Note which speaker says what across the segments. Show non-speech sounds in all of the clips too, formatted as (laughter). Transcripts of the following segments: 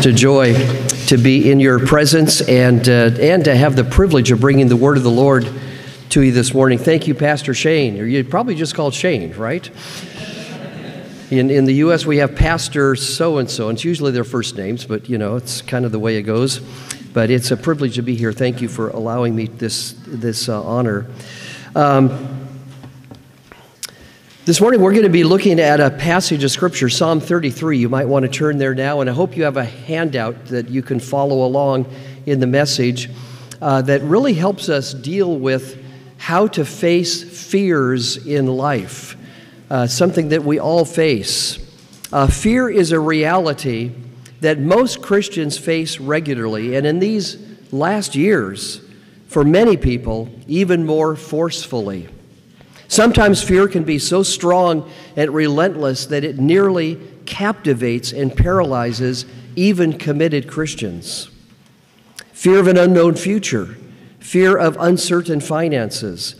Speaker 1: just a joy to be in your presence and, uh, and to have the privilege of bringing the word of the Lord to you this morning. Thank you, Pastor Shane. Or you probably just called Shane, right? In, in the U.S., we have Pastor so and so, it's usually their first names, but you know, it's kind of the way it goes. But it's a privilege to be here. Thank you for allowing me this, this uh, honor. Um, this morning we're going to be looking at a passage of Scripture, Psalm 33. You might want to turn there now, and I hope you have a handout that you can follow along in the message uh, that really helps us deal with how to face fears in life, uh, something that we all face. Uh, fear is a reality that most Christians face regularly, and in these last years, for many people, even more forcefully. Sometimes fear can be so strong and relentless that it nearly captivates and paralyzes even committed Christians. Fear of an unknown future, fear of uncertain finances,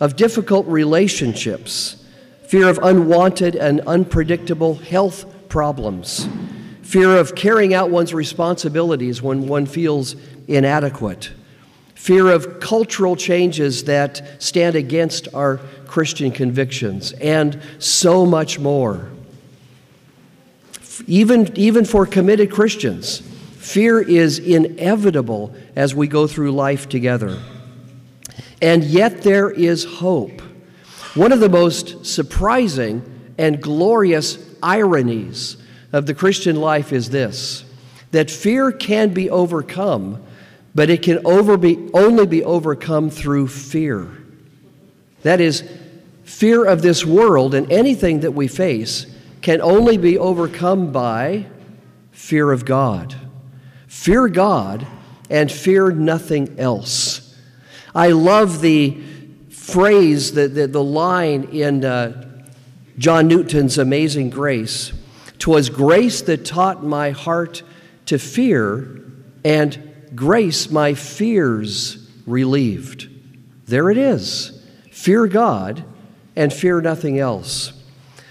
Speaker 1: of difficult relationships, fear of unwanted and unpredictable health problems, fear of carrying out one's responsibilities when one feels inadequate, fear of cultural changes that stand against our Christian convictions, and so much more. Even, even for committed Christians, fear is inevitable as we go through life together. And yet there is hope. One of the most surprising and glorious ironies of the Christian life is this that fear can be overcome, but it can over be, only be overcome through fear. That is, fear of this world and anything that we face can only be overcome by fear of God. Fear God and fear nothing else. I love the phrase, the, the, the line in uh, John Newton's Amazing Grace. Twas grace that taught my heart to fear, and grace my fears relieved. There it is. Fear God and fear nothing else.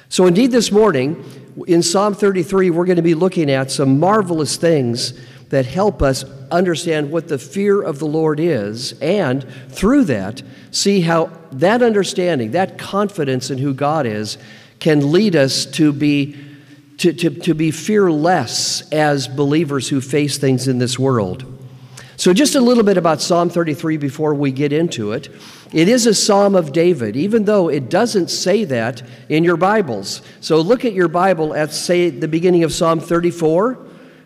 Speaker 1: So, indeed, this morning in Psalm 33, we're going to be looking at some marvelous things that help us understand what the fear of the Lord is, and through that, see how that understanding, that confidence in who God is, can lead us to be, to, to, to be fearless as believers who face things in this world. So, just a little bit about Psalm 33 before we get into it. It is a Psalm of David, even though it doesn't say that in your Bibles. So, look at your Bible at, say, the beginning of Psalm 34.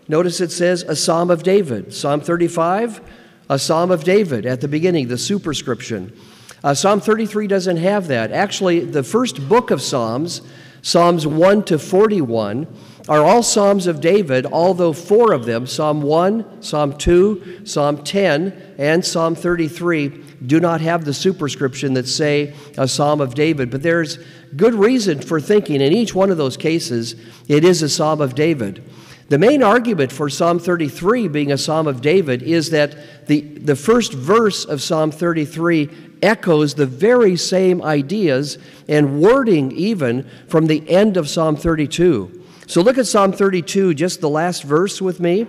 Speaker 1: Notice it says a Psalm of David. Psalm 35, a Psalm of David at the beginning, the superscription. Uh, Psalm 33 doesn't have that. Actually, the first book of Psalms, Psalms 1 to 41, are all Psalms of David, although four of them, Psalm 1, Psalm 2, Psalm 10, and Psalm 33, do not have the superscription that say a Psalm of David. But there's good reason for thinking in each one of those cases it is a Psalm of David. The main argument for Psalm 33 being a Psalm of David is that the, the first verse of Psalm 33 echoes the very same ideas and wording, even from the end of Psalm 32. So look at Psalm 32, just the last verse with me.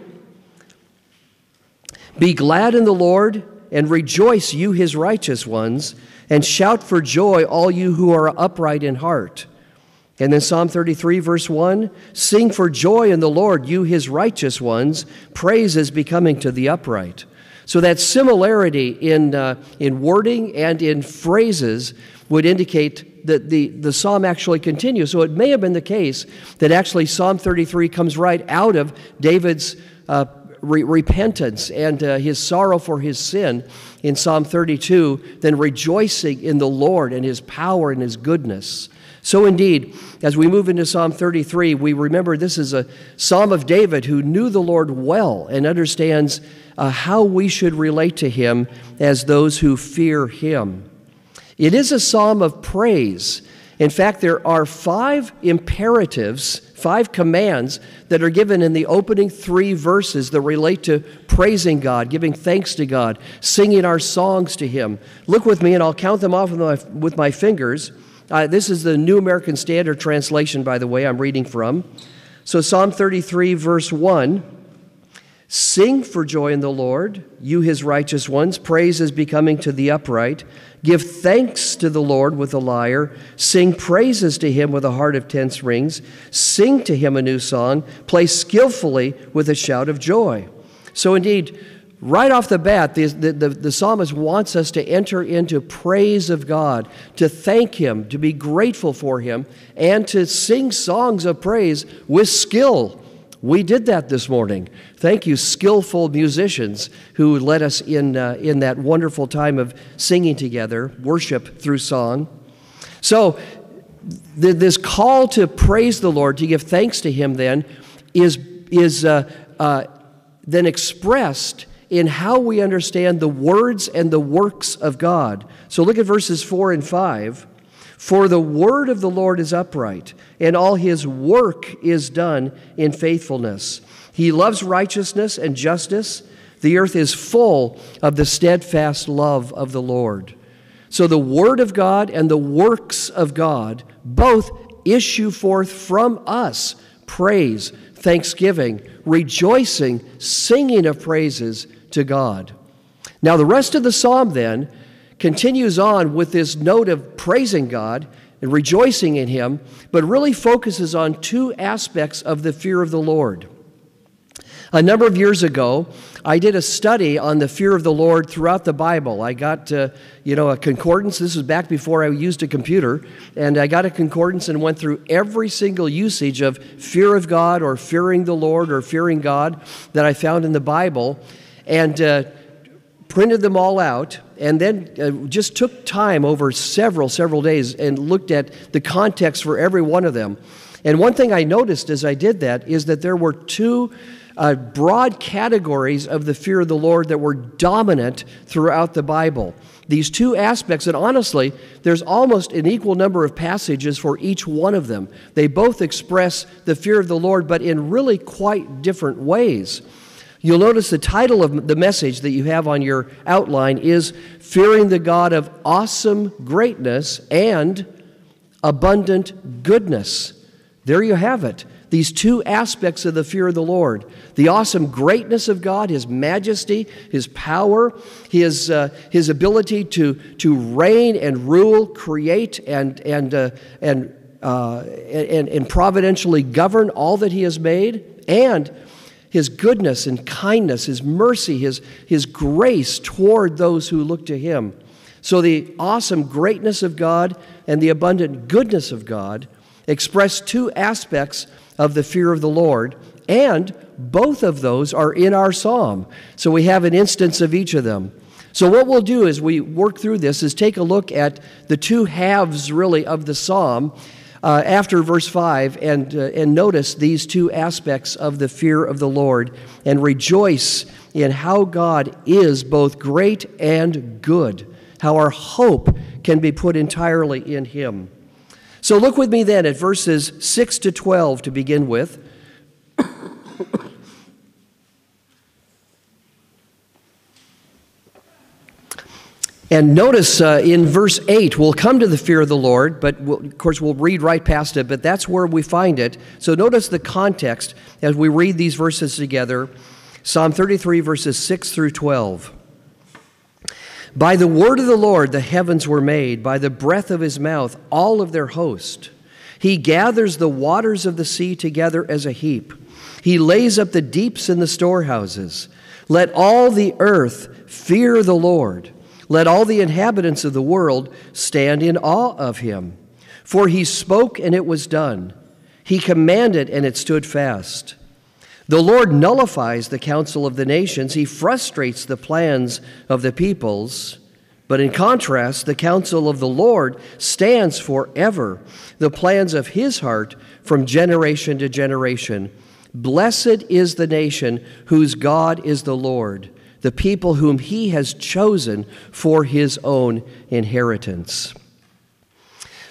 Speaker 1: Be glad in the Lord and rejoice, you his righteous ones, and shout for joy, all you who are upright in heart. And then Psalm 33, verse 1 Sing for joy in the Lord, you his righteous ones. Praise is becoming to the upright. So that similarity in, uh, in wording and in phrases would indicate that the, the psalm actually continues. So it may have been the case that actually Psalm 33 comes right out of David's uh, re- repentance and uh, his sorrow for his sin in Psalm 32, then rejoicing in the Lord and his power and his goodness. So, indeed, as we move into Psalm 33, we remember this is a psalm of David who knew the Lord well and understands uh, how we should relate to him as those who fear him. It is a psalm of praise. In fact, there are five imperatives, five commands that are given in the opening three verses that relate to praising God, giving thanks to God, singing our songs to Him. Look with me, and I'll count them off with my, with my fingers. Uh, this is the New American Standard Translation, by the way, I'm reading from. So, Psalm 33, verse 1 Sing for joy in the Lord, you his righteous ones. Praise is becoming to the upright. Give thanks to the Lord with a lyre. Sing praises to him with a heart of ten strings. Sing to him a new song. Play skillfully with a shout of joy. So, indeed, right off the bat, the, the, the, the psalmist wants us to enter into praise of God, to thank him, to be grateful for him, and to sing songs of praise with skill we did that this morning. Thank you, skillful musicians who led us in, uh, in that wonderful time of singing together, worship through song. So, th- this call to praise the Lord, to give thanks to Him, then, is, is uh, uh, then expressed in how we understand the words and the works of God. So, look at verses 4 and 5. For the word of the Lord is upright, and all his work is done in faithfulness. He loves righteousness and justice. The earth is full of the steadfast love of the Lord. So the word of God and the works of God both issue forth from us praise, thanksgiving, rejoicing, singing of praises to God. Now, the rest of the psalm then continues on with this note of praising God and rejoicing in Him, but really focuses on two aspects of the fear of the Lord. A number of years ago, I did a study on the fear of the Lord throughout the Bible. I got, uh, you know, a concordance. This was back before I used a computer, and I got a concordance and went through every single usage of fear of God or fearing the Lord or fearing God that I found in the Bible, and uh, printed them all out and then uh, just took time over several, several days and looked at the context for every one of them. And one thing I noticed as I did that is that there were two uh, broad categories of the fear of the Lord that were dominant throughout the Bible. These two aspects, and honestly, there's almost an equal number of passages for each one of them. They both express the fear of the Lord, but in really quite different ways. You'll notice the title of the message that you have on your outline is Fearing the God of Awesome Greatness and Abundant Goodness. There you have it. These two aspects of the fear of the Lord the awesome greatness of God, His majesty, His power, His, uh, his ability to, to reign and rule, create, and, and, uh, and, uh, and, and providentially govern all that He has made, and his goodness and kindness, his mercy, his, his grace toward those who look to him. So, the awesome greatness of God and the abundant goodness of God express two aspects of the fear of the Lord, and both of those are in our psalm. So, we have an instance of each of them. So, what we'll do as we work through this is take a look at the two halves, really, of the psalm uh, after verse 5 and, uh, and notice these two aspects of the fear of the Lord and rejoice in how God is both great and good, how our hope can be put entirely in Him. So look with me then at verses 6 to 12 to begin with. And notice uh, in verse 8, we'll come to the fear of the Lord, but we'll, of course we'll read right past it, but that's where we find it. So notice the context as we read these verses together Psalm 33, verses 6 through 12. By the word of the Lord the heavens were made, by the breath of his mouth all of their host. He gathers the waters of the sea together as a heap. He lays up the deeps in the storehouses. Let all the earth fear the Lord. Let all the inhabitants of the world stand in awe of him. For he spoke and it was done. He commanded and it stood fast. The Lord nullifies the counsel of the nations, he frustrates the plans of the peoples. But in contrast, the counsel of the Lord stands forever, the plans of his heart from generation to generation. Blessed is the nation whose God is the Lord the people whom he has chosen for his own inheritance.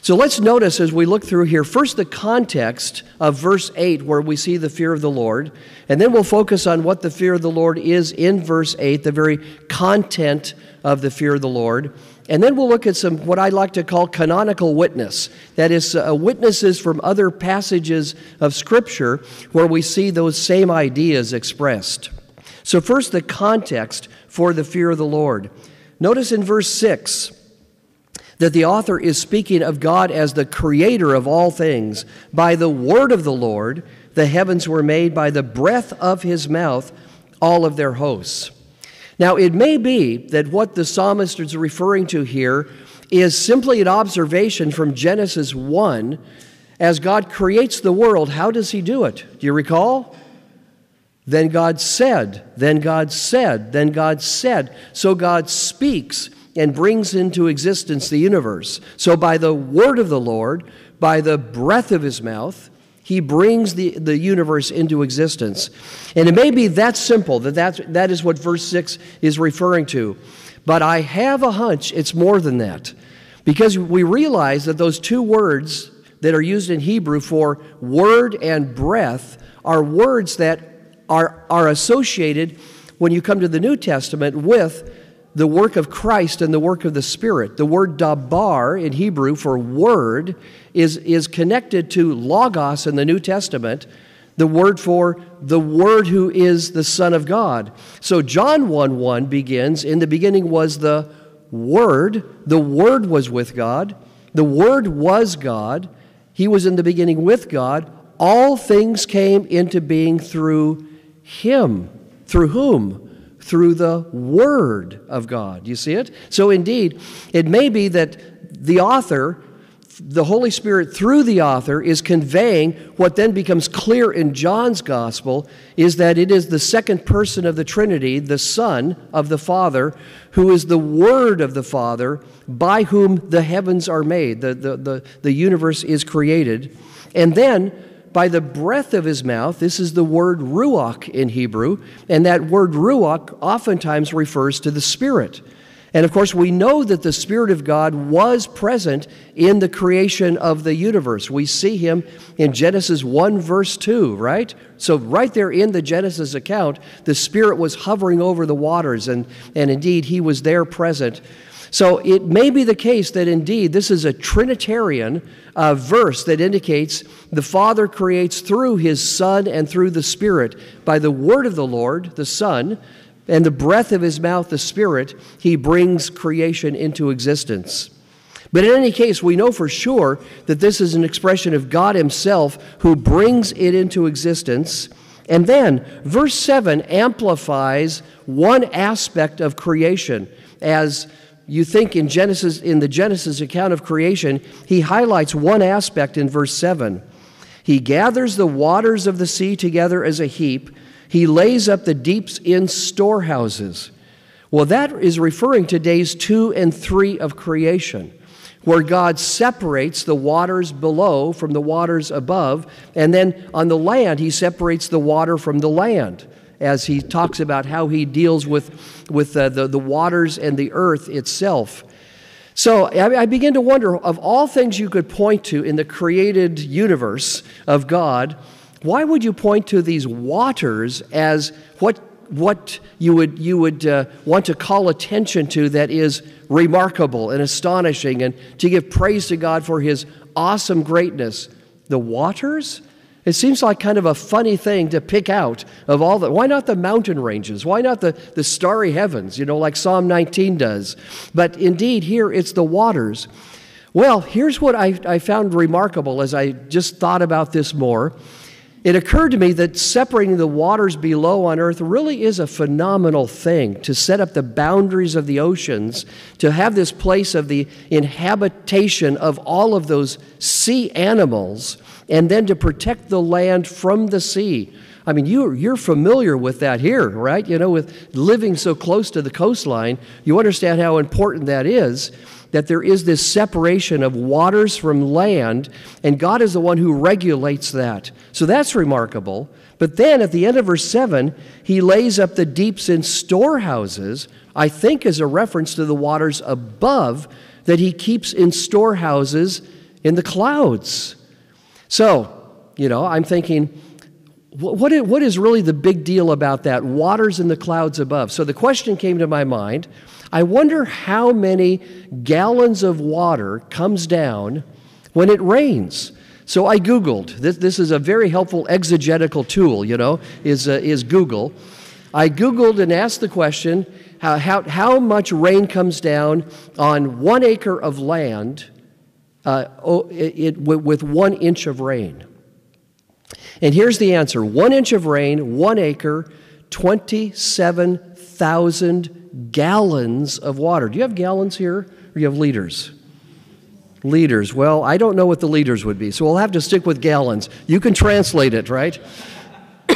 Speaker 1: So let's notice as we look through here, first the context of verse 8, where we see the fear of the Lord, and then we'll focus on what the fear of the Lord is in verse 8, the very content of the fear of the Lord. And then we'll look at some what I like to call canonical witness. That is, uh, witnesses from other passages of Scripture where we see those same ideas expressed. So, first, the context for the fear of the Lord. Notice in verse 6 that the author is speaking of God as the creator of all things. By the word of the Lord, the heavens were made, by the breath of his mouth, all of their hosts. Now, it may be that what the psalmist is referring to here is simply an observation from Genesis 1. As God creates the world, how does he do it? Do you recall? Then God said, then God said, then God said. So God speaks and brings into existence the universe. So by the word of the Lord, by the breath of his mouth, he brings the, the universe into existence. And it may be that simple that that's, that is what verse 6 is referring to. But I have a hunch it's more than that. Because we realize that those two words that are used in Hebrew for word and breath are words that are, are associated when you come to the New Testament with the work of Christ and the work of the Spirit. The word dabar in Hebrew for word is, is connected to logos in the New Testament, the word for the Word who is the Son of God. So John 1 1 begins In the beginning was the Word, the Word was with God, the Word was God, He was in the beginning with God. All things came into being through Him. Through whom? through the Word of God. You see it? So, indeed, it may be that the author, the Holy Spirit, through the author, is conveying what then becomes clear in John's Gospel is that it is the second person of the Trinity, the Son of the Father, who is the Word of the Father, by whom the heavens are made, the, the, the, the universe is created. And then, by the breath of his mouth. This is the word ruach in Hebrew, and that word ruach oftentimes refers to the Spirit. And of course, we know that the Spirit of God was present in the creation of the universe. We see him in Genesis 1, verse 2, right? So, right there in the Genesis account, the Spirit was hovering over the waters, and, and indeed, he was there present. So it may be the case that indeed this is a Trinitarian uh, verse that indicates the Father creates through his Son and through the Spirit. By the word of the Lord, the Son, and the breath of his mouth, the Spirit, he brings creation into existence. But in any case, we know for sure that this is an expression of God Himself who brings it into existence. And then, verse 7 amplifies one aspect of creation as you think in Genesis, in the Genesis account of creation, he highlights one aspect in verse 7. He gathers the waters of the sea together as a heap, he lays up the deeps in storehouses. Well, that is referring to days two and three of creation, where God separates the waters below from the waters above, and then on the land, he separates the water from the land as he talks about how he deals with, with uh, the, the waters and the earth itself. So I, I begin to wonder of all things you could point to in the created universe of God, why would you point to these waters as what, what you would, you would uh, want to call attention to that is remarkable and astonishing and to give praise to God for his awesome greatness? The waters? It seems like kind of a funny thing to pick out of all the. Why not the mountain ranges? Why not the, the starry heavens, you know, like Psalm 19 does? But indeed, here it's the waters. Well, here's what I, I found remarkable as I just thought about this more. It occurred to me that separating the waters below on earth really is a phenomenal thing to set up the boundaries of the oceans, to have this place of the inhabitation of all of those sea animals and then to protect the land from the sea. I mean, you, you're familiar with that here, right? You know, with living so close to the coastline, you understand how important that is. That there is this separation of waters from land, and God is the one who regulates that. So that's remarkable. But then at the end of verse 7, he lays up the deeps in storehouses, I think as a reference to the waters above that he keeps in storehouses in the clouds. So, you know, I'm thinking, what is, what is really the big deal about that? Waters in the clouds above. So the question came to my mind I wonder how many gallons of water comes down when it rains. So I Googled. This, this is a very helpful exegetical tool, you know, is, uh, is Google. I Googled and asked the question how, how, how much rain comes down on one acre of land uh, it, it, with one inch of rain. And here's the answer one inch of rain, one acre, 27,000 gallons of water. Do you have gallons here or you have liters? Liters. Well, I don't know what the liters would be, so we'll have to stick with gallons. You can translate it, right? (coughs)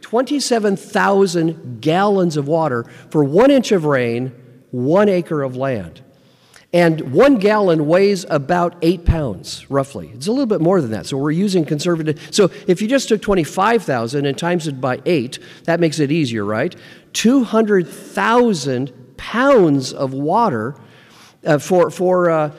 Speaker 1: 27,000 gallons of water for one inch of rain, one acre of land. And one gallon weighs about eight pounds, roughly. It's a little bit more than that. So we're using conservative. So if you just took 25,000 and times it by eight, that makes it easier, right? 200,000 pounds of water uh, for, for uh,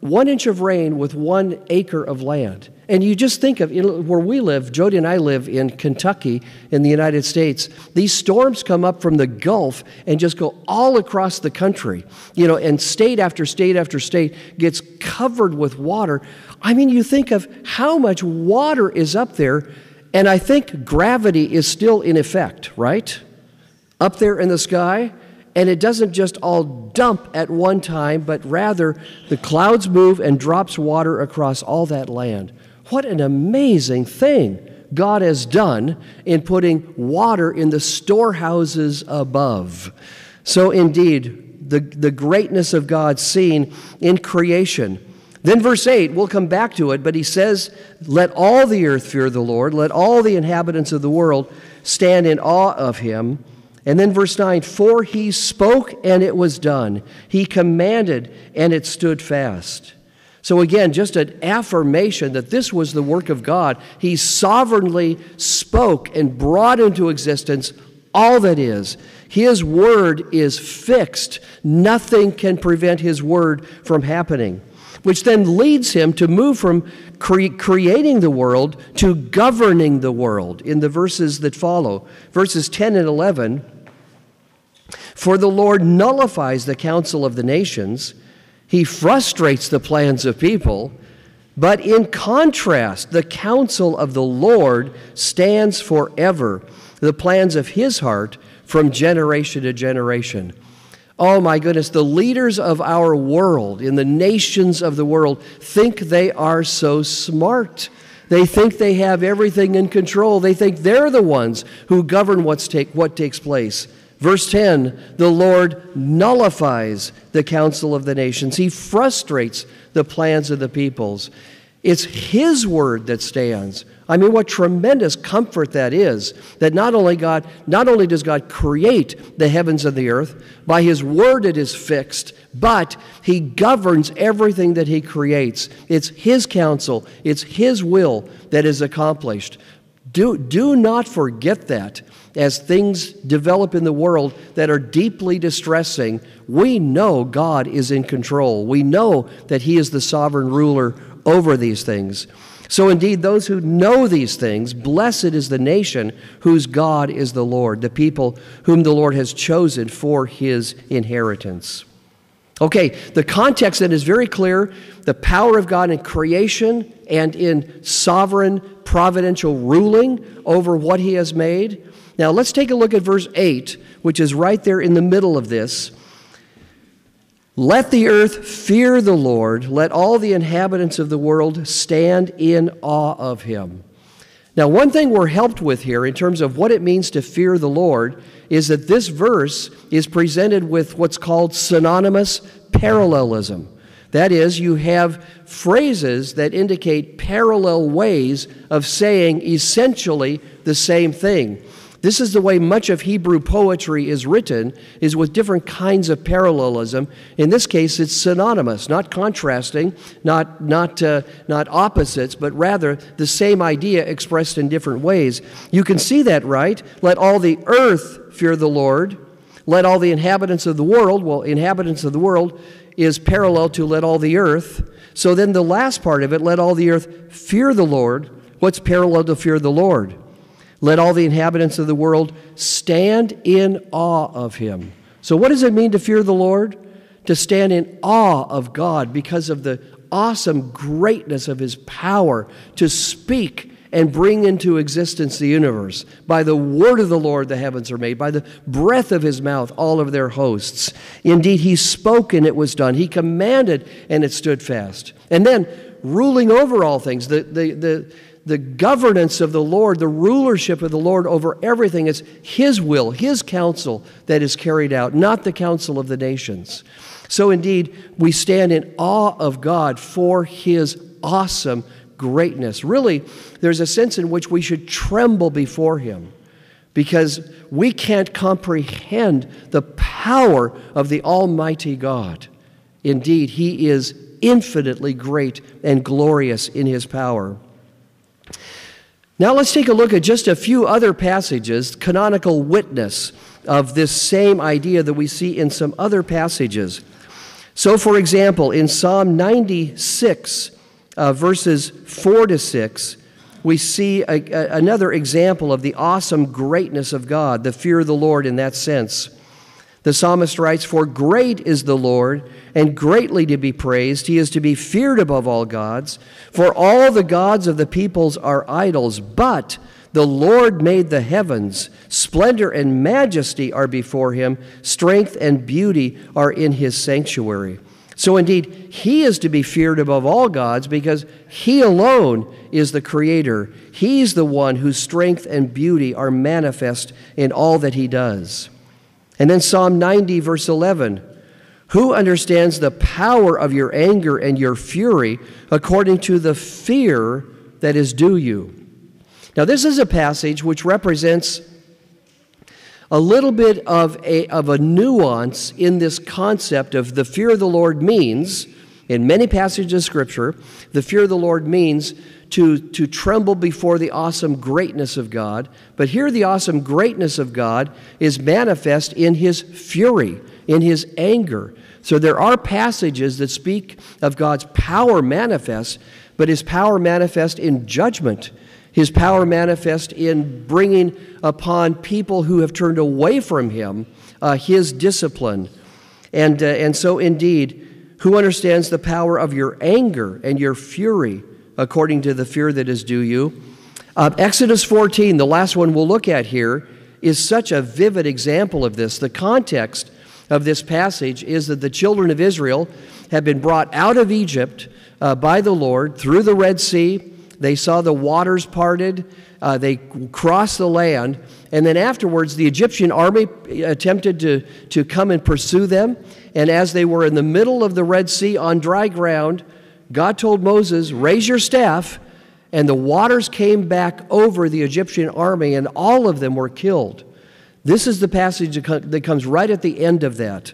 Speaker 1: one inch of rain with one acre of land. And you just think of where we live, Jodi and I live in Kentucky in the United States. These storms come up from the Gulf and just go all across the country, you know, and state after state after state gets covered with water. I mean, you think of how much water is up there, and I think gravity is still in effect, right? Up there in the sky. And it doesn't just all dump at one time, but rather the clouds move and drops water across all that land. What an amazing thing God has done in putting water in the storehouses above. So, indeed, the, the greatness of God seen in creation. Then, verse 8, we'll come back to it, but he says, Let all the earth fear the Lord, let all the inhabitants of the world stand in awe of him. And then verse 9, for he spoke and it was done. He commanded and it stood fast. So again, just an affirmation that this was the work of God. He sovereignly spoke and brought into existence all that is. His word is fixed. Nothing can prevent his word from happening, which then leads him to move from cre- creating the world to governing the world in the verses that follow. Verses 10 and 11 For the Lord nullifies the counsel of the nations, he frustrates the plans of people. But in contrast, the counsel of the Lord stands forever, the plans of his heart from generation to generation. Oh my goodness, the leaders of our world, in the nations of the world, think they are so smart. They think they have everything in control. They think they're the ones who govern what's take, what takes place. Verse 10 the Lord nullifies the counsel of the nations, He frustrates the plans of the peoples. It's His word that stands. I mean, what tremendous comfort that is that not only God, not only does God create the heavens and the earth, by his word it is fixed, but he governs everything that he creates. It's his counsel, it's his will that is accomplished. Do, do not forget that as things develop in the world that are deeply distressing. We know God is in control. We know that He is the sovereign ruler over these things. So, indeed, those who know these things, blessed is the nation whose God is the Lord, the people whom the Lord has chosen for his inheritance. Okay, the context then is very clear the power of God in creation and in sovereign providential ruling over what he has made. Now, let's take a look at verse 8, which is right there in the middle of this. Let the earth fear the Lord. Let all the inhabitants of the world stand in awe of him. Now, one thing we're helped with here in terms of what it means to fear the Lord is that this verse is presented with what's called synonymous parallelism. That is, you have phrases that indicate parallel ways of saying essentially the same thing. This is the way much of Hebrew poetry is written, is with different kinds of parallelism. In this case, it's synonymous, not contrasting, not, not, uh, not opposites, but rather the same idea expressed in different ways. You can see that, right? Let all the earth fear the Lord. Let all the inhabitants of the world, well, inhabitants of the world is parallel to let all the earth. So then the last part of it, let all the earth fear the Lord. What's parallel to fear the Lord? Let all the inhabitants of the world stand in awe of him. So, what does it mean to fear the Lord? To stand in awe of God because of the awesome greatness of his power to speak and bring into existence the universe. By the word of the Lord, the heavens are made. By the breath of his mouth, all of their hosts. Indeed, he spoke and it was done. He commanded and it stood fast. And then, ruling over all things, the, the, the, the governance of the Lord, the rulership of the Lord over everything. It's His will, His counsel that is carried out, not the counsel of the nations. So, indeed, we stand in awe of God for His awesome greatness. Really, there's a sense in which we should tremble before Him because we can't comprehend the power of the Almighty God. Indeed, He is infinitely great and glorious in His power. Now let's take a look at just a few other passages, canonical witness of this same idea that we see in some other passages. So, for example, in Psalm 96, uh, verses 4 to 6, we see a, a, another example of the awesome greatness of God, the fear of the Lord in that sense. The psalmist writes, For great is the Lord, and greatly to be praised. He is to be feared above all gods. For all the gods of the peoples are idols, but the Lord made the heavens. Splendor and majesty are before him, strength and beauty are in his sanctuary. So, indeed, he is to be feared above all gods because he alone is the creator. He's the one whose strength and beauty are manifest in all that he does. And then Psalm 90, verse 11 Who understands the power of your anger and your fury according to the fear that is due you? Now, this is a passage which represents a little bit of a, of a nuance in this concept of the fear of the Lord means, in many passages of Scripture, the fear of the Lord means to, to tremble before the awesome greatness of God. But here, the awesome greatness of God is manifest in his fury, in his anger. So there are passages that speak of God's power manifest, but his power manifest in judgment. His power manifest in bringing upon people who have turned away from him uh, his discipline. And, uh, and so, indeed, who understands the power of your anger and your fury? According to the fear that is due you. Uh, Exodus 14, the last one we'll look at here, is such a vivid example of this. The context of this passage is that the children of Israel have been brought out of Egypt uh, by the Lord through the Red Sea. They saw the waters parted, uh, they crossed the land, and then afterwards the Egyptian army attempted to, to come and pursue them. And as they were in the middle of the Red Sea on dry ground, God told Moses, Raise your staff, and the waters came back over the Egyptian army, and all of them were killed. This is the passage that comes right at the end of that.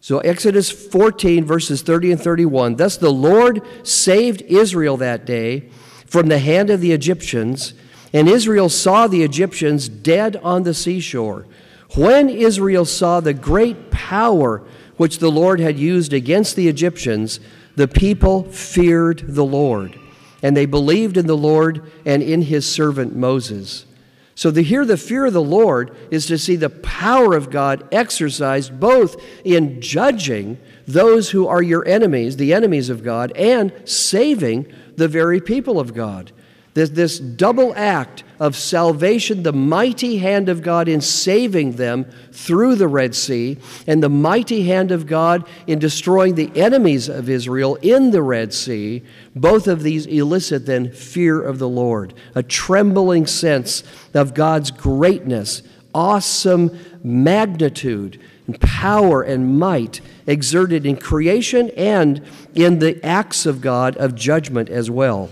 Speaker 1: So, Exodus 14, verses 30 and 31. Thus the Lord saved Israel that day from the hand of the Egyptians, and Israel saw the Egyptians dead on the seashore. When Israel saw the great power which the Lord had used against the Egyptians, the people feared the Lord, and they believed in the Lord and in his servant Moses. So, to hear the fear of the Lord is to see the power of God exercised both in judging those who are your enemies, the enemies of God, and saving the very people of God. This, this double act of salvation, the mighty hand of God in saving them through the Red Sea, and the mighty hand of God in destroying the enemies of Israel in the Red Sea, both of these elicit then fear of the Lord, a trembling sense of God's greatness, awesome magnitude, and power and might exerted in creation and in the acts of God of judgment as well.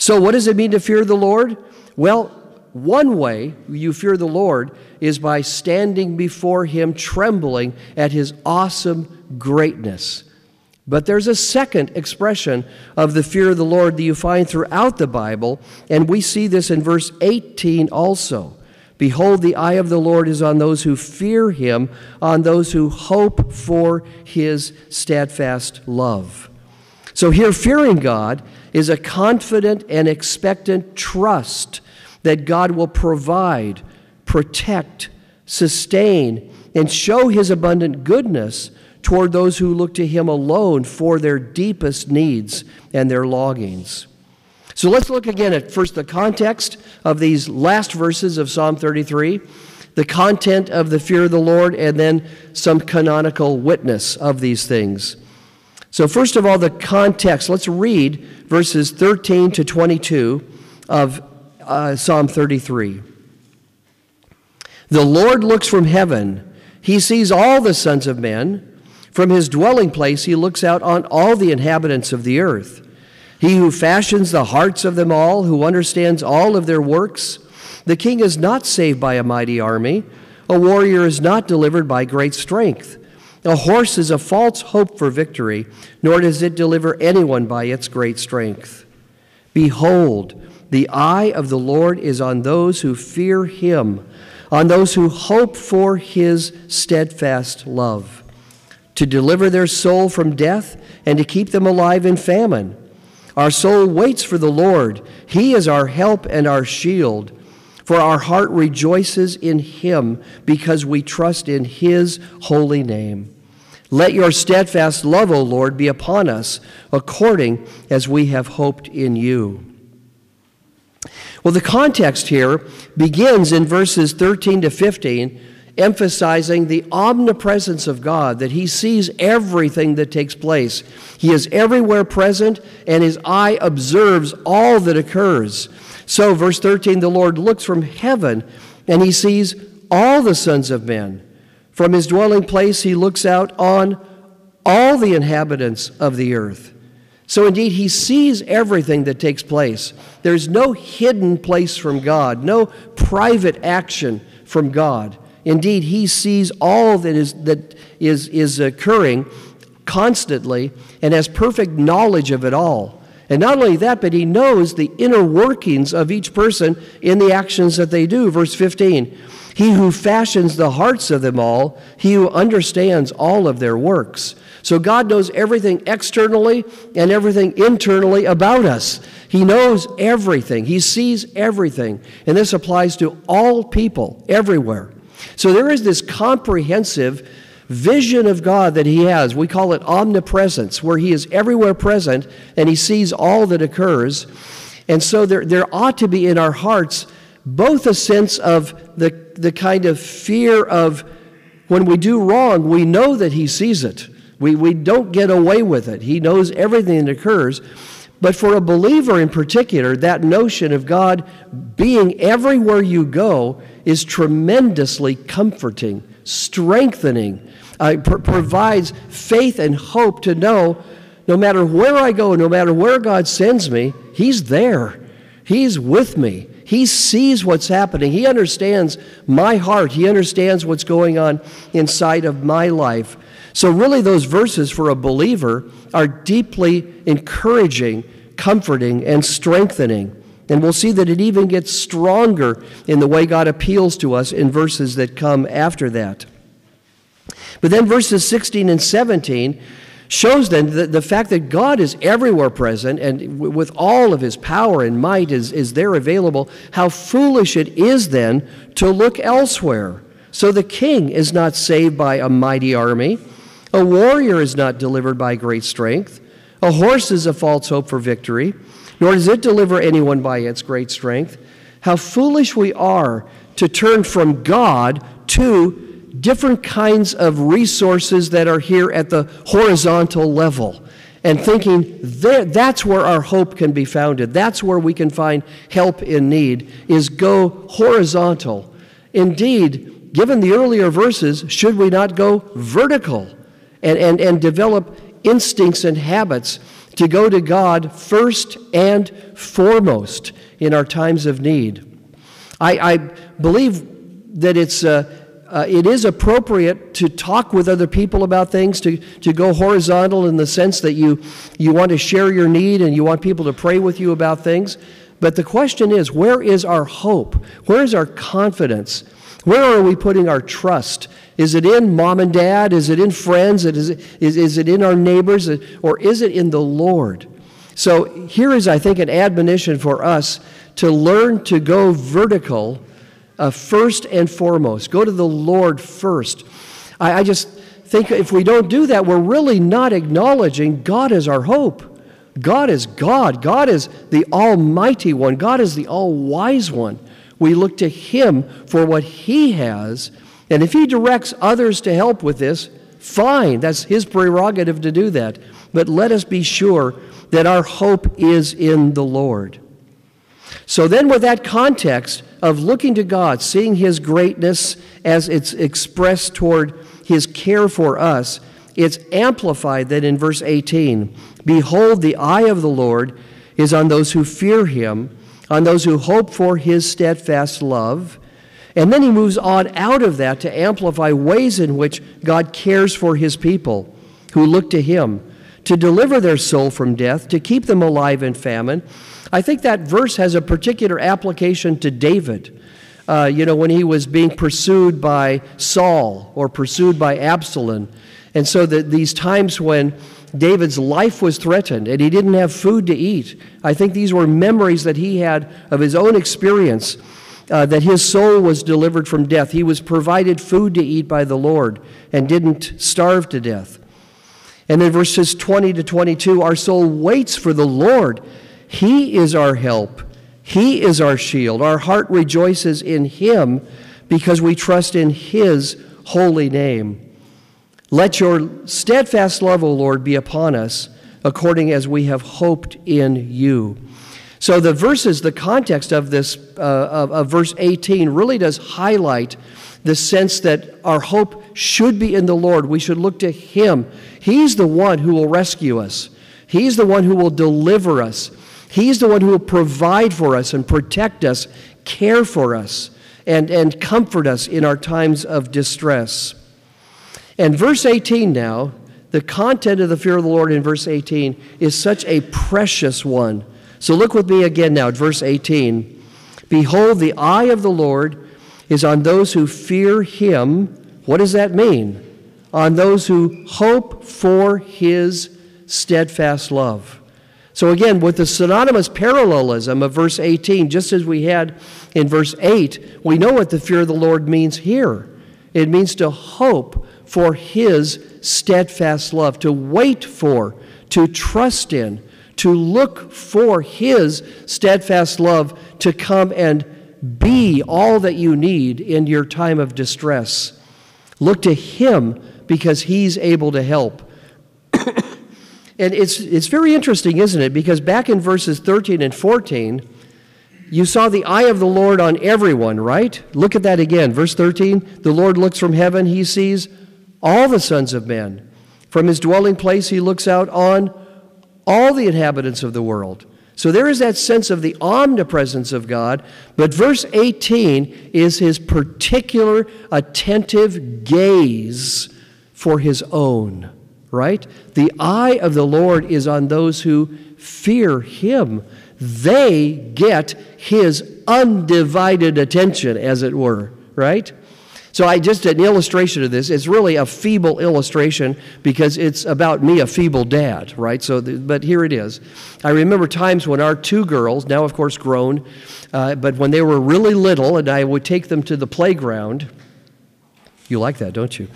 Speaker 1: So, what does it mean to fear the Lord? Well, one way you fear the Lord is by standing before Him trembling at His awesome greatness. But there's a second expression of the fear of the Lord that you find throughout the Bible, and we see this in verse 18 also. Behold, the eye of the Lord is on those who fear him, on those who hope for his steadfast love. So, here, fearing God is a confident and expectant trust that God will provide, protect, sustain, and show his abundant goodness toward those who look to him alone for their deepest needs and their longings. So let's look again at first the context of these last verses of Psalm 33, the content of the fear of the Lord, and then some canonical witness of these things. So, first of all, the context. Let's read verses 13 to 22 of uh, Psalm 33. The Lord looks from heaven, he sees all the sons of men. From his dwelling place, he looks out on all the inhabitants of the earth. He who fashions the hearts of them all, who understands all of their works. The king is not saved by a mighty army, a warrior is not delivered by great strength. A horse is a false hope for victory, nor does it deliver anyone by its great strength. Behold, the eye of the Lord is on those who fear him, on those who hope for his steadfast love, to deliver their soul from death and to keep them alive in famine. Our soul waits for the Lord. He is our help and our shield. For our heart rejoices in him because we trust in his holy name. Let your steadfast love, O Lord, be upon us according as we have hoped in you. Well, the context here begins in verses 13 to 15 emphasizing the omnipresence of God, that He sees everything that takes place. He is everywhere present, and His eye observes all that occurs. So, verse 13 the Lord looks from heaven, and He sees all the sons of men. From His dwelling place, He looks out on all the inhabitants of the earth. So, indeed, He sees everything that takes place. There's no hidden place from God, no private action from God. Indeed, he sees all that is, that is, is occurring constantly and has perfect knowledge of it all. And not only that, but he knows the inner workings of each person in the actions that they do. Verse 15 He who fashions the hearts of them all, he who understands all of their works. So God knows everything externally and everything internally about us. He knows everything, He sees everything. And this applies to all people everywhere. So there is this comprehensive vision of God that he has. We call it omnipresence, where he is everywhere present and he sees all that occurs. And so there, there ought to be in our hearts both a sense of the, the kind of fear of when we do wrong, we know that he sees it. We, we don't get away with it. He knows everything that occurs. But for a believer in particular, that notion of God being everywhere you go is tremendously comforting, strengthening, uh, pr- provides faith and hope to know no matter where I go, no matter where God sends me, He's there. He's with me. He sees what's happening. He understands my heart. He understands what's going on inside of my life. So, really, those verses for a believer are deeply encouraging, comforting, and strengthening. And we'll see that it even gets stronger in the way God appeals to us in verses that come after that. But then verses 16 and 17 shows then that the fact that God is everywhere present and with all of his power and might is, is there available, how foolish it is then to look elsewhere. So the king is not saved by a mighty army, a warrior is not delivered by great strength, a horse is a false hope for victory nor does it deliver anyone by its great strength. How foolish we are to turn from God to different kinds of resources that are here at the horizontal level and thinking that that's where our hope can be founded. That's where we can find help in need, is go horizontal. Indeed, given the earlier verses, should we not go vertical and, and, and develop instincts and habits to go to God first and foremost in our times of need. I, I believe that it's, uh, uh, it is appropriate to talk with other people about things, to, to go horizontal in the sense that you, you want to share your need and you want people to pray with you about things. But the question is where is our hope? Where is our confidence? Where are we putting our trust? Is it in mom and dad? Is it in friends? Is it, is, is it in our neighbors? Or is it in the Lord? So here is, I think, an admonition for us to learn to go vertical uh, first and foremost. Go to the Lord first. I, I just think if we don't do that, we're really not acknowledging God as our hope. God is God. God is the Almighty One. God is the All Wise One. We look to Him for what He has. And if He directs others to help with this, fine. That's His prerogative to do that. But let us be sure that our hope is in the Lord. So then, with that context of looking to God, seeing His greatness as it's expressed toward His care for us, it's amplified then in verse 18 Behold, the eye of the Lord is on those who fear Him, on those who hope for His steadfast love. And then he moves on out of that to amplify ways in which God cares for His people who look to Him to deliver their soul from death, to keep them alive in famine. I think that verse has a particular application to David. Uh, you know, when he was being pursued by Saul or pursued by Absalom. And so that these times when David's life was threatened and he didn't have food to eat, I think these were memories that he had of his own experience. Uh, that his soul was delivered from death. He was provided food to eat by the Lord and didn't starve to death. And then verses 20 to 22 our soul waits for the Lord. He is our help, He is our shield. Our heart rejoices in Him because we trust in His holy name. Let your steadfast love, O Lord, be upon us, according as we have hoped in you. So the verses, the context of this, uh, of, of verse 18, really does highlight the sense that our hope should be in the Lord. We should look to Him He's the one who will rescue us, He's the one who will deliver us, He's the one who will provide for us and protect us, care for us, and, and comfort us in our times of distress. And verse 18 now, the content of the fear of the Lord in verse 18 is such a precious one. So look with me again now at verse 18. Behold, the eye of the Lord is on those who fear him. What does that mean? on those who hope for his steadfast love. So, again, with the synonymous parallelism of verse 18, just as we had in verse 8, we know what the fear of the Lord means here. It means to hope for his steadfast love, to wait for, to trust in, to look for his steadfast love to come and be all that you need in your time of distress. Look to him because He's able to help. (coughs) and it's, it's very interesting, isn't it? Because back in verses 13 and 14, you saw the eye of the Lord on everyone, right? Look at that again. Verse 13 the Lord looks from heaven, He sees all the sons of men. From His dwelling place, He looks out on all the inhabitants of the world. So there is that sense of the omnipresence of God, but verse 18 is his particular attentive gaze for his own, right? The eye of the Lord is on those who fear him. They get his undivided attention, as it were, right? So I just an illustration of this. It's really a feeble illustration because it's about me, a feeble dad, right? So, the, but here it is. I remember times when our two girls, now of course grown, uh, but when they were really little, and I would take them to the playground. You like that, don't you?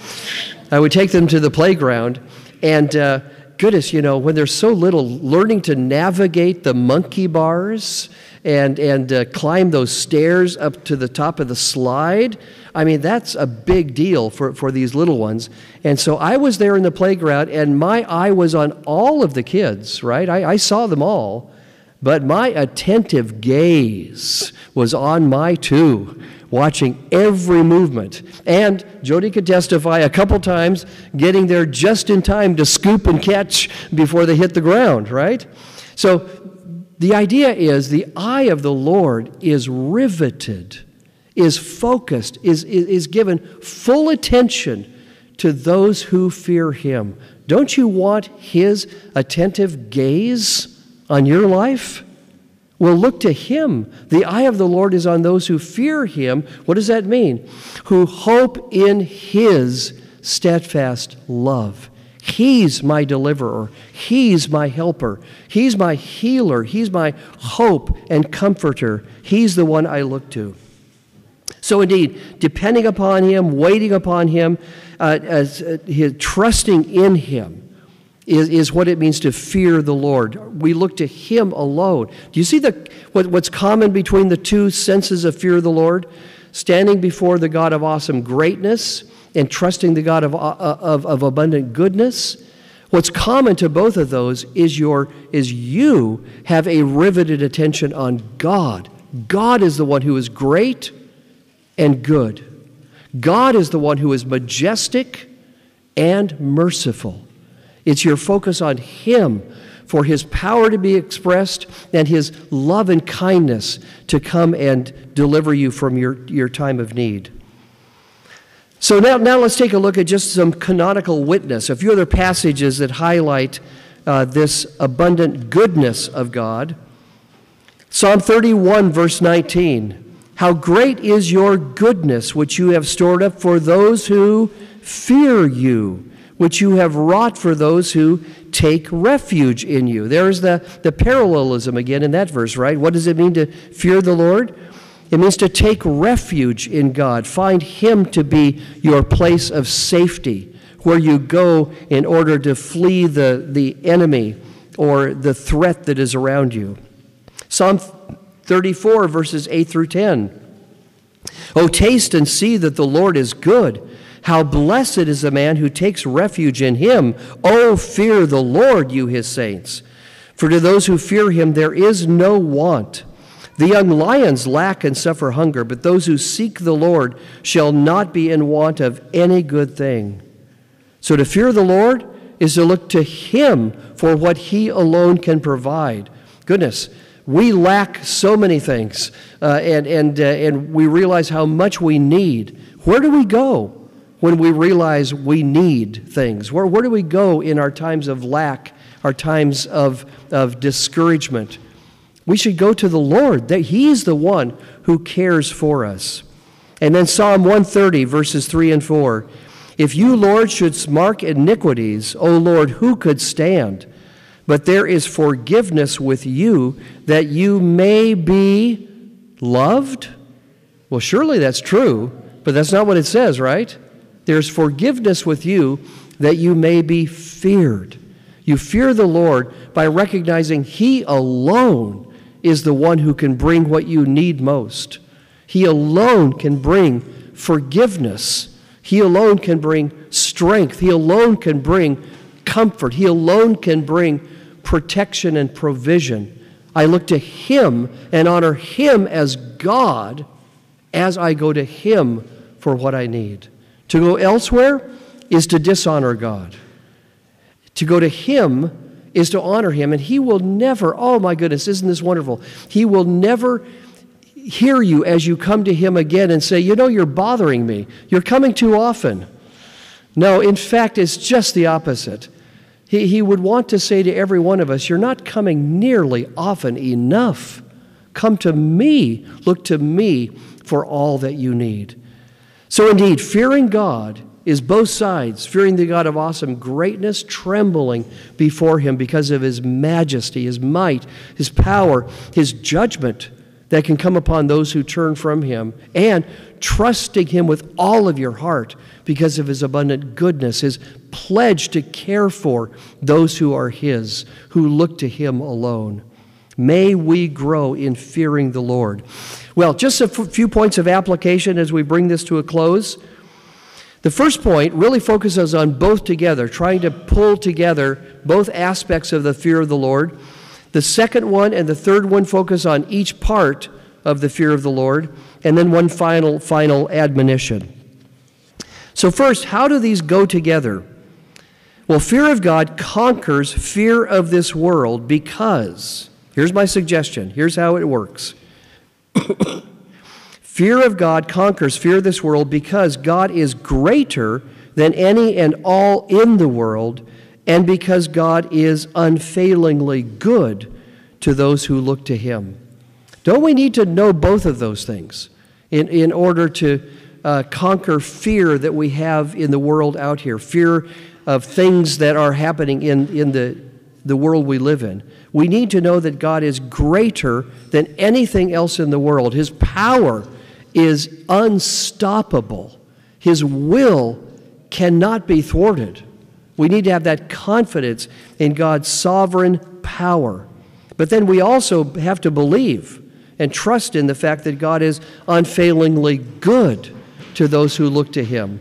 Speaker 1: I would take them to the playground, and uh, goodness, you know, when they're so little, learning to navigate the monkey bars and, and uh, climb those stairs up to the top of the slide, I mean, that's a big deal for, for these little ones. And so I was there in the playground, and my eye was on all of the kids, right? I, I saw them all, but my attentive gaze was on my two watching every movement. And Jodi could testify a couple times getting there just in time to scoop and catch before they hit the ground, right? So the idea is the eye of the Lord is riveted, is focused, is, is, is given full attention to those who fear him. Don't you want his attentive gaze on your life? will look to him. The eye of the Lord is on those who fear him. What does that mean? Who hope in his steadfast love. He's my deliverer. He's my helper. He's my healer. He's my hope and comforter. He's the one I look to. So, indeed, depending upon Him, waiting upon Him, uh, as, uh, trusting in Him, is, is what it means to fear the Lord. We look to Him alone. Do you see the, what, what's common between the two senses of fear of the Lord? Standing before the God of awesome greatness and trusting the God of, uh, of, of abundant goodness. What's common to both of those is, your, is you have a riveted attention on God. God is the one who is great and good. God is the one who is majestic and merciful. It's your focus on Him for His power to be expressed and His love and kindness to come and deliver you from your, your time of need. So now, now let's take a look at just some canonical witness, a few other passages that highlight uh, this abundant goodness of God. Psalm 31, verse 19. How great is your goodness, which you have stored up for those who fear you which you have wrought for those who take refuge in you. There's the, the parallelism again in that verse, right? What does it mean to fear the Lord? It means to take refuge in God. Find Him to be your place of safety, where you go in order to flee the, the enemy or the threat that is around you. Psalm 34, verses 8 through 10. Oh, taste and see that the Lord is good. How blessed is the man who takes refuge in him. Oh, fear the Lord, you his saints. For to those who fear him there is no want. The young lions lack and suffer hunger, but those who seek the Lord shall not be in want of any good thing. So to fear the Lord is to look to him for what he alone can provide. Goodness, we lack so many things, uh, and, and, uh, and we realize how much we need. Where do we go? when we realize we need things? Where, where do we go in our times of lack, our times of, of discouragement? We should go to the Lord, that He's the one who cares for us. And then Psalm 130, verses 3 and 4. If you, Lord, should mark iniquities, O Lord, who could stand? But there is forgiveness with you that you may be loved. Well, surely that's true, but that's not what it says, right? There's forgiveness with you that you may be feared. You fear the Lord by recognizing He alone is the one who can bring what you need most. He alone can bring forgiveness. He alone can bring strength. He alone can bring comfort. He alone can bring protection and provision. I look to Him and honor Him as God as I go to Him for what I need. To go elsewhere is to dishonor God. To go to Him is to honor Him, and He will never, oh my goodness, isn't this wonderful? He will never hear you as you come to Him again and say, You know, you're bothering me. You're coming too often. No, in fact, it's just the opposite. He, he would want to say to every one of us, You're not coming nearly often enough. Come to me. Look to me for all that you need. So, indeed, fearing God is both sides fearing the God of awesome greatness, trembling before Him because of His majesty, His might, His power, His judgment that can come upon those who turn from Him, and trusting Him with all of your heart because of His abundant goodness, His pledge to care for those who are His, who look to Him alone. May we grow in fearing the Lord. Well, just a few points of application as we bring this to a close. The first point really focuses on both together, trying to pull together both aspects of the fear of the Lord. The second one and the third one focus on each part of the fear of the Lord, and then one final final admonition. So first, how do these go together? Well, fear of God conquers fear of this world because Here's my suggestion. Here's how it works. (coughs) fear of God conquers fear of this world because God is greater than any and all in the world, and because God is unfailingly good to those who look to Him. Don't we need to know both of those things in, in order to uh, conquer fear that we have in the world out here? Fear of things that are happening in, in the, the world we live in we need to know that God is greater than anything else in the world. His power is unstoppable, His will cannot be thwarted. We need to have that confidence in God's sovereign power. But then we also have to believe and trust in the fact that God is unfailingly good to those who look to Him.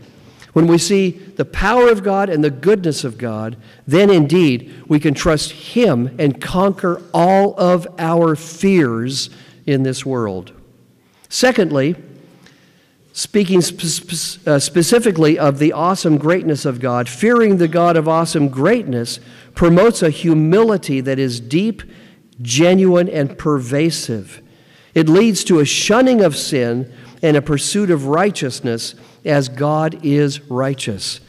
Speaker 1: When we see the power of God and the goodness of God, then indeed we can trust Him and conquer all of our fears in this world. Secondly, speaking spe- uh, specifically of the awesome greatness of God, fearing the God of awesome greatness promotes a humility that is deep, genuine, and pervasive. It leads to a shunning of sin and a pursuit of righteousness as God is righteous.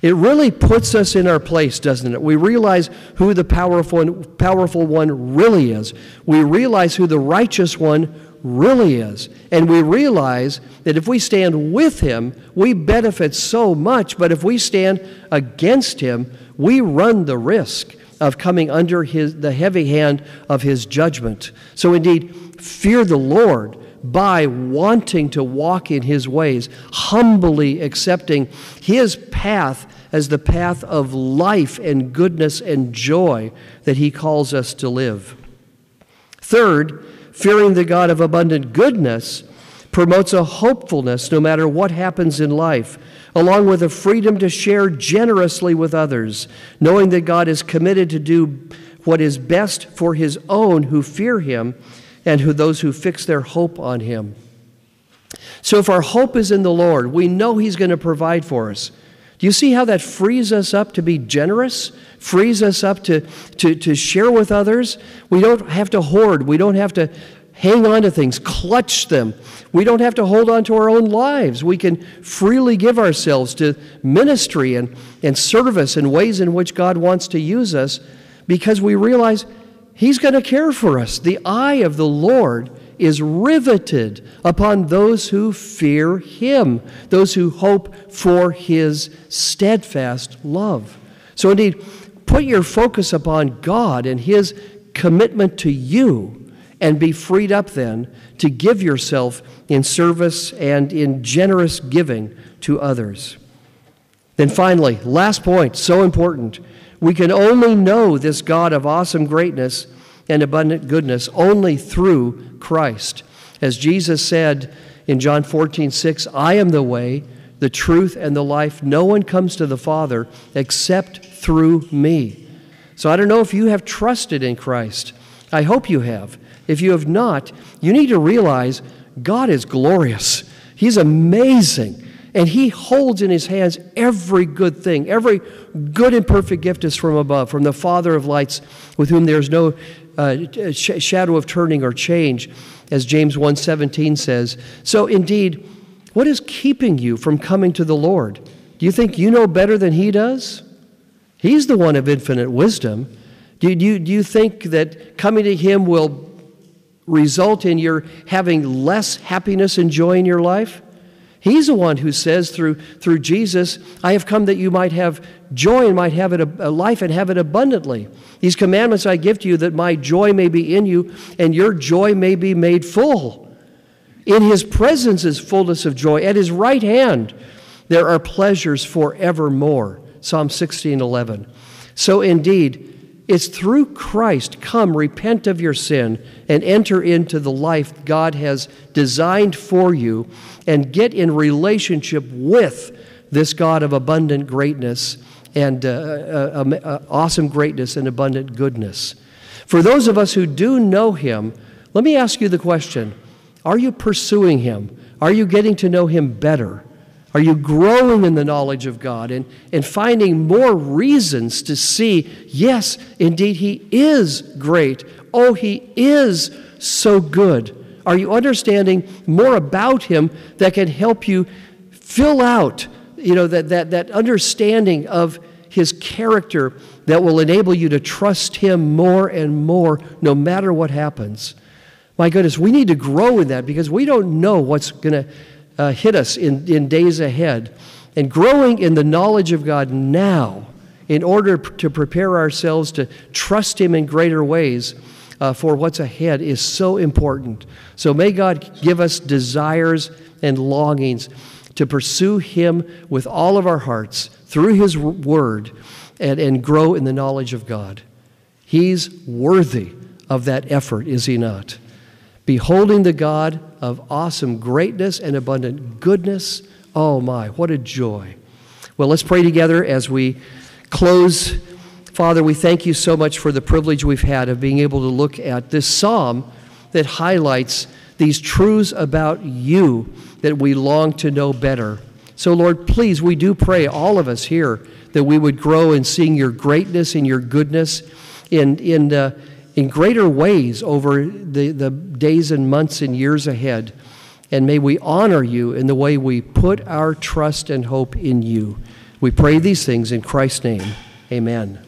Speaker 1: It really puts us in our place, doesn't it? We realize who the powerful powerful one really is. We realize who the righteous one really is. And we realize that if we stand with him, we benefit so much, but if we stand against him, we run the risk of coming under his, the heavy hand of his judgment. So indeed, fear the Lord by wanting to walk in His ways, humbly accepting His path as the path of life and goodness and joy that He calls us to live. Third, fearing the God of abundant goodness promotes a hopefulness no matter what happens in life, along with a freedom to share generously with others, knowing that God is committed to do what is best for His own who fear Him and who those who fix their hope on him. So if our hope is in the Lord, we know he's going to provide for us. Do you see how that frees us up to be generous? Frees us up to, to, to share with others? We don't have to hoard. We don't have to hang on to things, clutch them. We don't have to hold on to our own lives. We can freely give ourselves to ministry and, and service and ways in which God wants to use us because we realize He's going to care for us. The eye of the Lord is riveted upon those who fear Him, those who hope for His steadfast love. So, indeed, put your focus upon God and His commitment to you, and be freed up then to give yourself in service and in generous giving to others. Then, finally, last point, so important we can only know this God of awesome greatness and abundant goodness only through Christ. As Jesus said in John 14, 6, I am the way, the truth, and the life. No one comes to the Father except through me. So I don't know if you have trusted in Christ. I hope you have. If you have not, you need to realize God is glorious. He's amazing. And he holds in his hands every good thing. Every good and perfect gift is from above, from the Father of lights, with whom there is no uh, sh- shadow of turning or change, as James 1:17 says. So indeed, what is keeping you from coming to the Lord? Do you think you know better than he does? He's the one of infinite wisdom. Do, do, do you think that coming to him will result in your having less happiness and joy in your life? He's the one who says through, through Jesus, I have come that you might have joy and might have it a, a uh, life and have it abundantly. These commandments I give to you that my joy may be in you and your joy may be made full. In his presence is fullness of joy. At his right hand there are pleasures forevermore. Psalm 16 11. So indeed, it's through Christ. Come, repent of your sin, and enter into the life God has designed for you, and get in relationship with this God of abundant greatness and uh, uh, uh, awesome greatness and abundant goodness. For those of us who do know Him, let me ask you the question Are you pursuing Him? Are you getting to know Him better? Are you growing in the knowledge of God and, and finding more reasons to see, yes, indeed, He is great. Oh, He is so good. Are you understanding more about Him that can help you fill out, you know, that, that, that understanding of His character that will enable you to trust Him more and more no matter what happens? My goodness, we need to grow in that because we don't know what's going to uh, hit us in, in days ahead. And growing in the knowledge of God now in order to prepare ourselves to trust Him in greater ways uh, for what's ahead is so important. So may God give us desires and longings to pursue Him with all of our hearts through His Word and, and grow in the knowledge of God. He's worthy of that effort, is He not? Beholding the God of awesome greatness and abundant goodness. Oh my, what a joy. Well, let's pray together as we close. Father, we thank you so much for the privilege we've had of being able to look at this psalm that highlights these truths about you that we long to know better. So, Lord, please, we do pray, all of us here, that we would grow in seeing your greatness and your goodness in, in, uh, in greater ways over the, the days and months and years ahead. And may we honor you in the way we put our trust and hope in you. We pray these things in Christ's name. Amen.